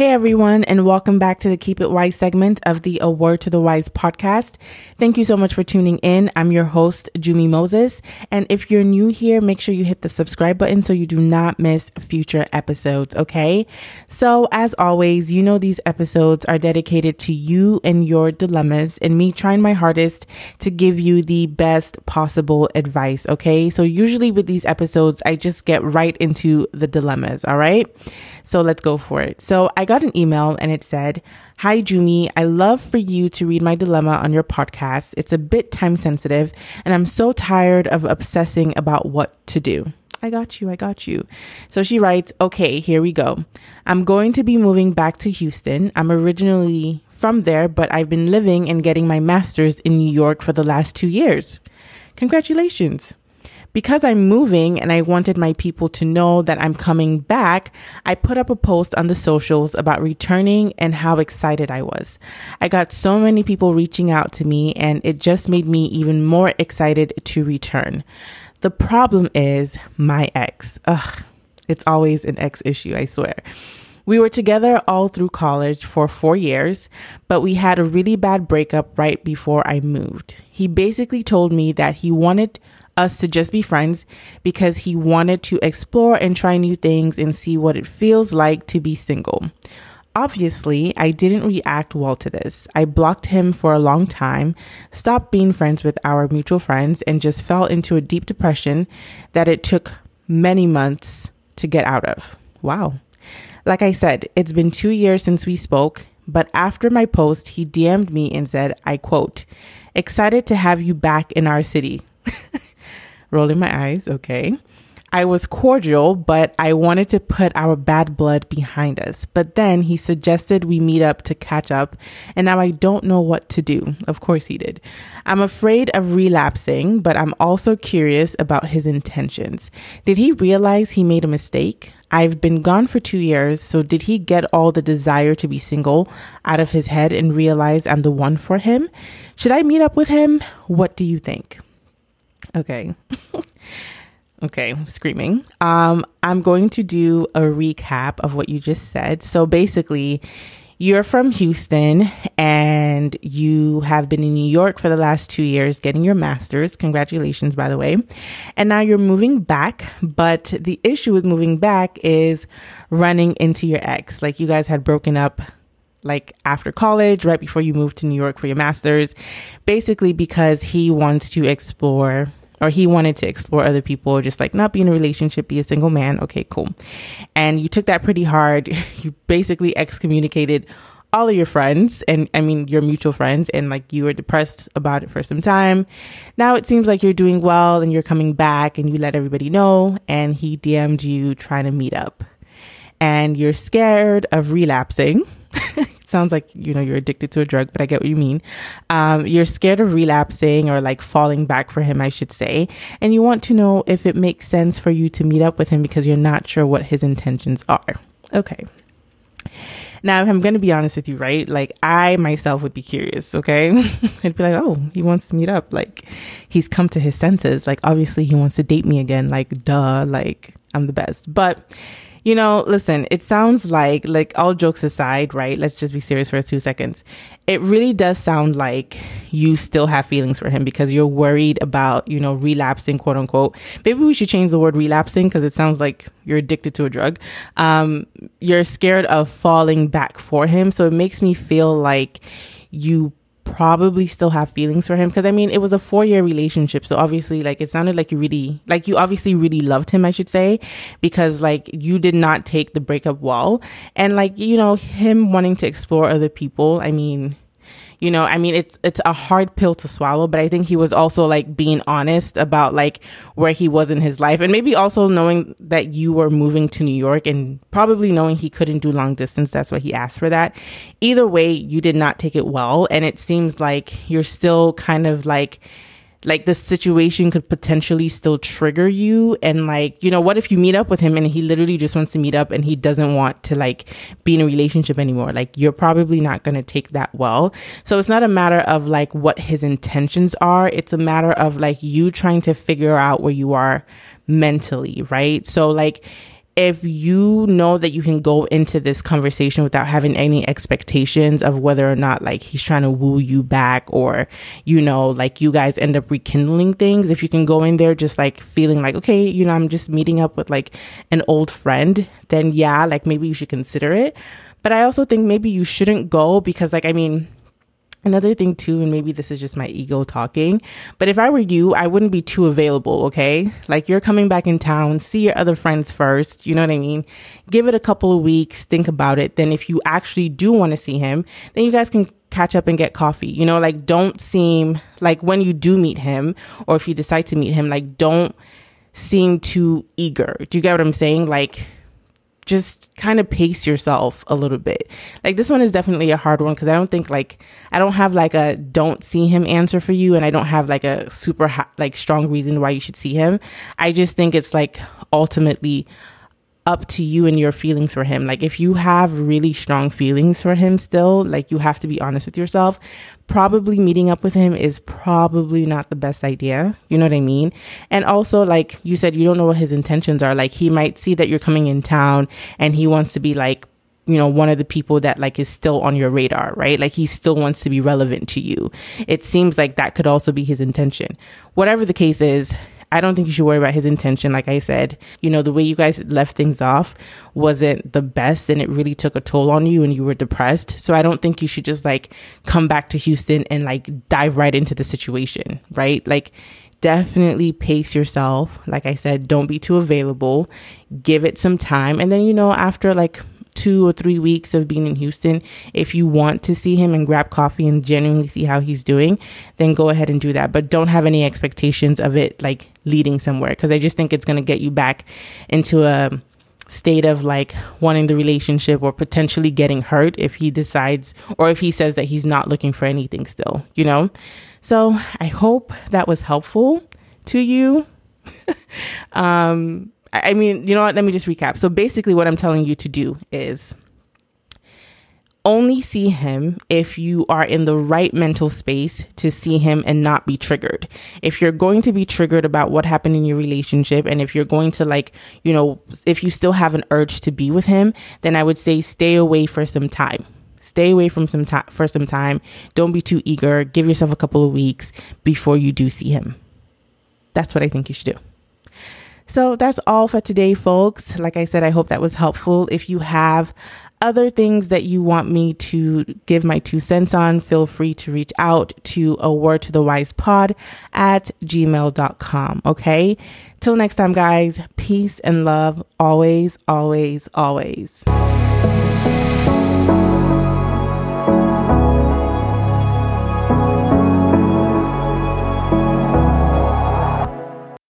Hey everyone, and welcome back to the Keep It Wise segment of the A Word to the Wise podcast. Thank you so much for tuning in. I'm your host, Jummie Moses. And if you're new here, make sure you hit the subscribe button so you do not miss future episodes, okay? So as always, you know these episodes are dedicated to you and your dilemmas and me trying my hardest to give you the best possible advice, okay? So usually with these episodes, I just get right into the dilemmas, all right? So let's go for it. So I got an email and it said, Hi, Jummie. I love for you to read my dilemma on your podcast. It's a bit time sensitive and I'm so tired of obsessing about what to do. I got you. I got you. So she writes, okay, here we go. I'm going to be moving back to Houston. I'm originally from there, but I've been living and getting my master's in New York for the last two years. Congratulations. Because I'm moving and I wanted my people to know that I'm coming back, I put up a post on the socials about returning and how excited I was. I got so many people reaching out to me and it just made me even more excited to return. The problem is my ex. Ugh, it's always an ex issue, I swear. We were together all through college for four years, but we had a really bad breakup right before I moved. He basically told me that he wanted us to just be friends because he wanted to explore and try new things and see what it feels like to be single. Obviously, I didn't react well to this. I blocked him for a long time, stopped being friends with our mutual friends, and just fell into a deep depression that it took many months to get out of. Wow. Like I said, it's been two years since we spoke, but after my post, he DM'd me and said, I quote, excited to have you back in our city. rolling my eyes, okay. I was cordial, but I wanted to put our bad blood behind us. But then he suggested we meet up to catch up, and now I don't know what to do. Of course he did. I'm afraid of relapsing, but I'm also curious about his intentions. Did he realize he made a mistake? I've been gone for two years, so did he get all the desire to be single out of his head and realize I'm the one for him? Should I meet up with him? What do you think? Okay. okay, screaming. Um, I'm going to do a recap of what you just said. So basically, you're from Houston and you have been in New York for the last two years getting your master's. Congratulations, by the way. And now you're moving back. But the issue with moving back is running into your ex. Like you guys had broken up like after college, right before you moved to New York for your master's, basically because he wants to explore or he wanted to explore other people, just like not be in a relationship, be a single man. Okay, cool. And you took that pretty hard. You basically excommunicated all of your friends and I mean your mutual friends and like you were depressed about it for some time. Now it seems like you're doing well and you're coming back and you let everybody know and he DM'd you trying to meet up. And you're scared of relapsing sounds like you know you're addicted to a drug, but I get what you mean. Um, you're scared of relapsing or like falling back for him, I should say, and you want to know if it makes sense for you to meet up with him because you're not sure what his intentions are. Okay. Now, I'm going to be honest with you, right? Like, I myself would be curious, okay? I'd be like, oh, he wants to meet up. Like, he's come to his senses. Like, obviously, he wants to date me again. Like, duh, like, I'm the best. But you know, listen, it sounds like, like all jokes aside, right? Let's just be serious for two seconds. It really does sound like you still have feelings for him because you're worried about, you know, relapsing, quote unquote. Maybe we should change the word relapsing because it sounds like you're addicted to a drug. Um, you're scared of falling back for him. So it makes me feel like you probably still have feelings for him because I mean it was a four year relationship so obviously like it sounded like you really like you obviously really loved him I should say because like you did not take the breakup well. And like you know him wanting to explore other people I mean you know, I mean, it's, it's a hard pill to swallow, but I think he was also like being honest about like where he was in his life and maybe also knowing that you were moving to New York and probably knowing he couldn't do long distance. That's why he asked for that. Either way, you did not take it well. And it seems like you're still kind of like, like the situation could potentially still trigger you. And like you know what if you meet up with him and he literally just wants to meet up and he doesn't want to like be in a relationship anymore? Like you're probably not going to take that well. So it's not a matter of like what his intentions are. It's a matter of like you trying to figure out where you are mentally right? So like if you know that you can go into this conversation without having any expectations of whether or not like he's trying to woo you back or, you know, like you guys end up rekindling things, if you can go in there just like feeling like, okay, you know, I'm just meeting up with like an old friend, then yeah, like maybe you should consider it. But I also think maybe you shouldn't go because like, I mean, Another thing too, and maybe this is just my ego talking, but if I were you, I wouldn't be too available, okay? Like you're coming back in town, see your other friends first, you know what I mean? Give it a couple of weeks, think about it. Then if you actually do want to see him, then you guys can catch up and get coffee. You know, like don't seem like when you do meet him or if you decide to meet him, like don't seem too eager. Do you get what I'm saying? Like just kind of pace yourself a little bit. Like this one is definitely a hard one because I don't think like I don't have like a don't see him answer for you, and I don't have like a super ha- like strong reason why you should see him. I just think it's like ultimately up to you and your feelings for him. Like if you have really strong feelings for him still, like you have to be honest with yourself. Probably meeting up with him is probably not the best idea. You know what I mean? And also like you said you don't know what his intentions are. Like he might see that you're coming in town and he wants to be like you know, one of the people that like is still on your radar, right? Like he still wants to be relevant to you. It seems like that could also be his intention. Whatever the case is, I don't think you should worry about his intention. Like I said, you know, the way you guys left things off wasn't the best and it really took a toll on you and you were depressed. So I don't think you should just like come back to Houston and like dive right into the situation, right? Like definitely pace yourself. Like I said, don't be too available. Give it some time. And then, you know, after like two or three weeks of being in Houston, if you want to see him and grab coffee and genuinely see how he's doing, then go ahead and do that. But don't have any expectations of it like leading somewhere because I just think it's going to get you back into a state of like wanting the relationship or potentially getting hurt if he decides or if he says that he's not looking for anything still, you know? So I hope that was helpful to you. um, I mean, you know what? Let me just recap. So basically, what I'm telling you to do is only see him if you are in the right mental space to see him and not be triggered. If you're going to be triggered about what happened in your relationship and if you're going to like, you know, if you still have an urge to be with him, then I would say stay away for some time. Stay away from some time for some time. Don't be too eager. Give yourself a couple of weeks before you do see him. That's what I think you should do. So that's all for today, folks. Like I said, I hope that was helpful. If you have other things that you want me to give my two cents on, feel free to reach out to a word to the wise pod at gmail.com. Okay. Till next time, guys, peace and love always, always, always.